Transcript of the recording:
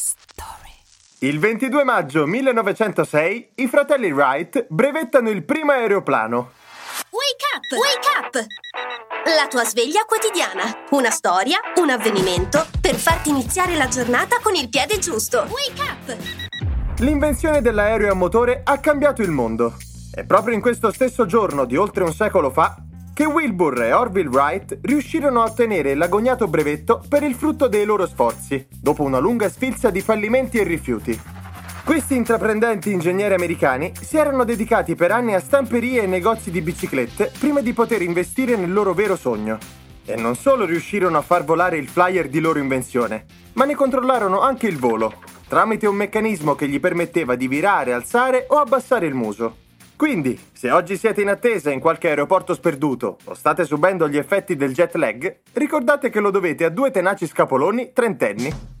story. Il 22 maggio 1906 i fratelli Wright brevettano il primo aeroplano. Wake up! Wake up! La tua sveglia quotidiana. Una storia, un avvenimento per farti iniziare la giornata con il piede giusto. Wake up! L'invenzione dell'aereo a motore ha cambiato il mondo. E proprio in questo stesso giorno di oltre un secolo fa che Wilbur e Orville Wright riuscirono a ottenere l'agognato brevetto per il frutto dei loro sforzi, dopo una lunga sfilza di fallimenti e rifiuti. Questi intraprendenti ingegneri americani si erano dedicati per anni a stamperie e negozi di biciclette prima di poter investire nel loro vero sogno. E non solo riuscirono a far volare il flyer di loro invenzione, ma ne controllarono anche il volo, tramite un meccanismo che gli permetteva di virare, alzare o abbassare il muso. Quindi, se oggi siete in attesa in qualche aeroporto sperduto o state subendo gli effetti del jet lag, ricordate che lo dovete a due tenaci scapoloni trentenni.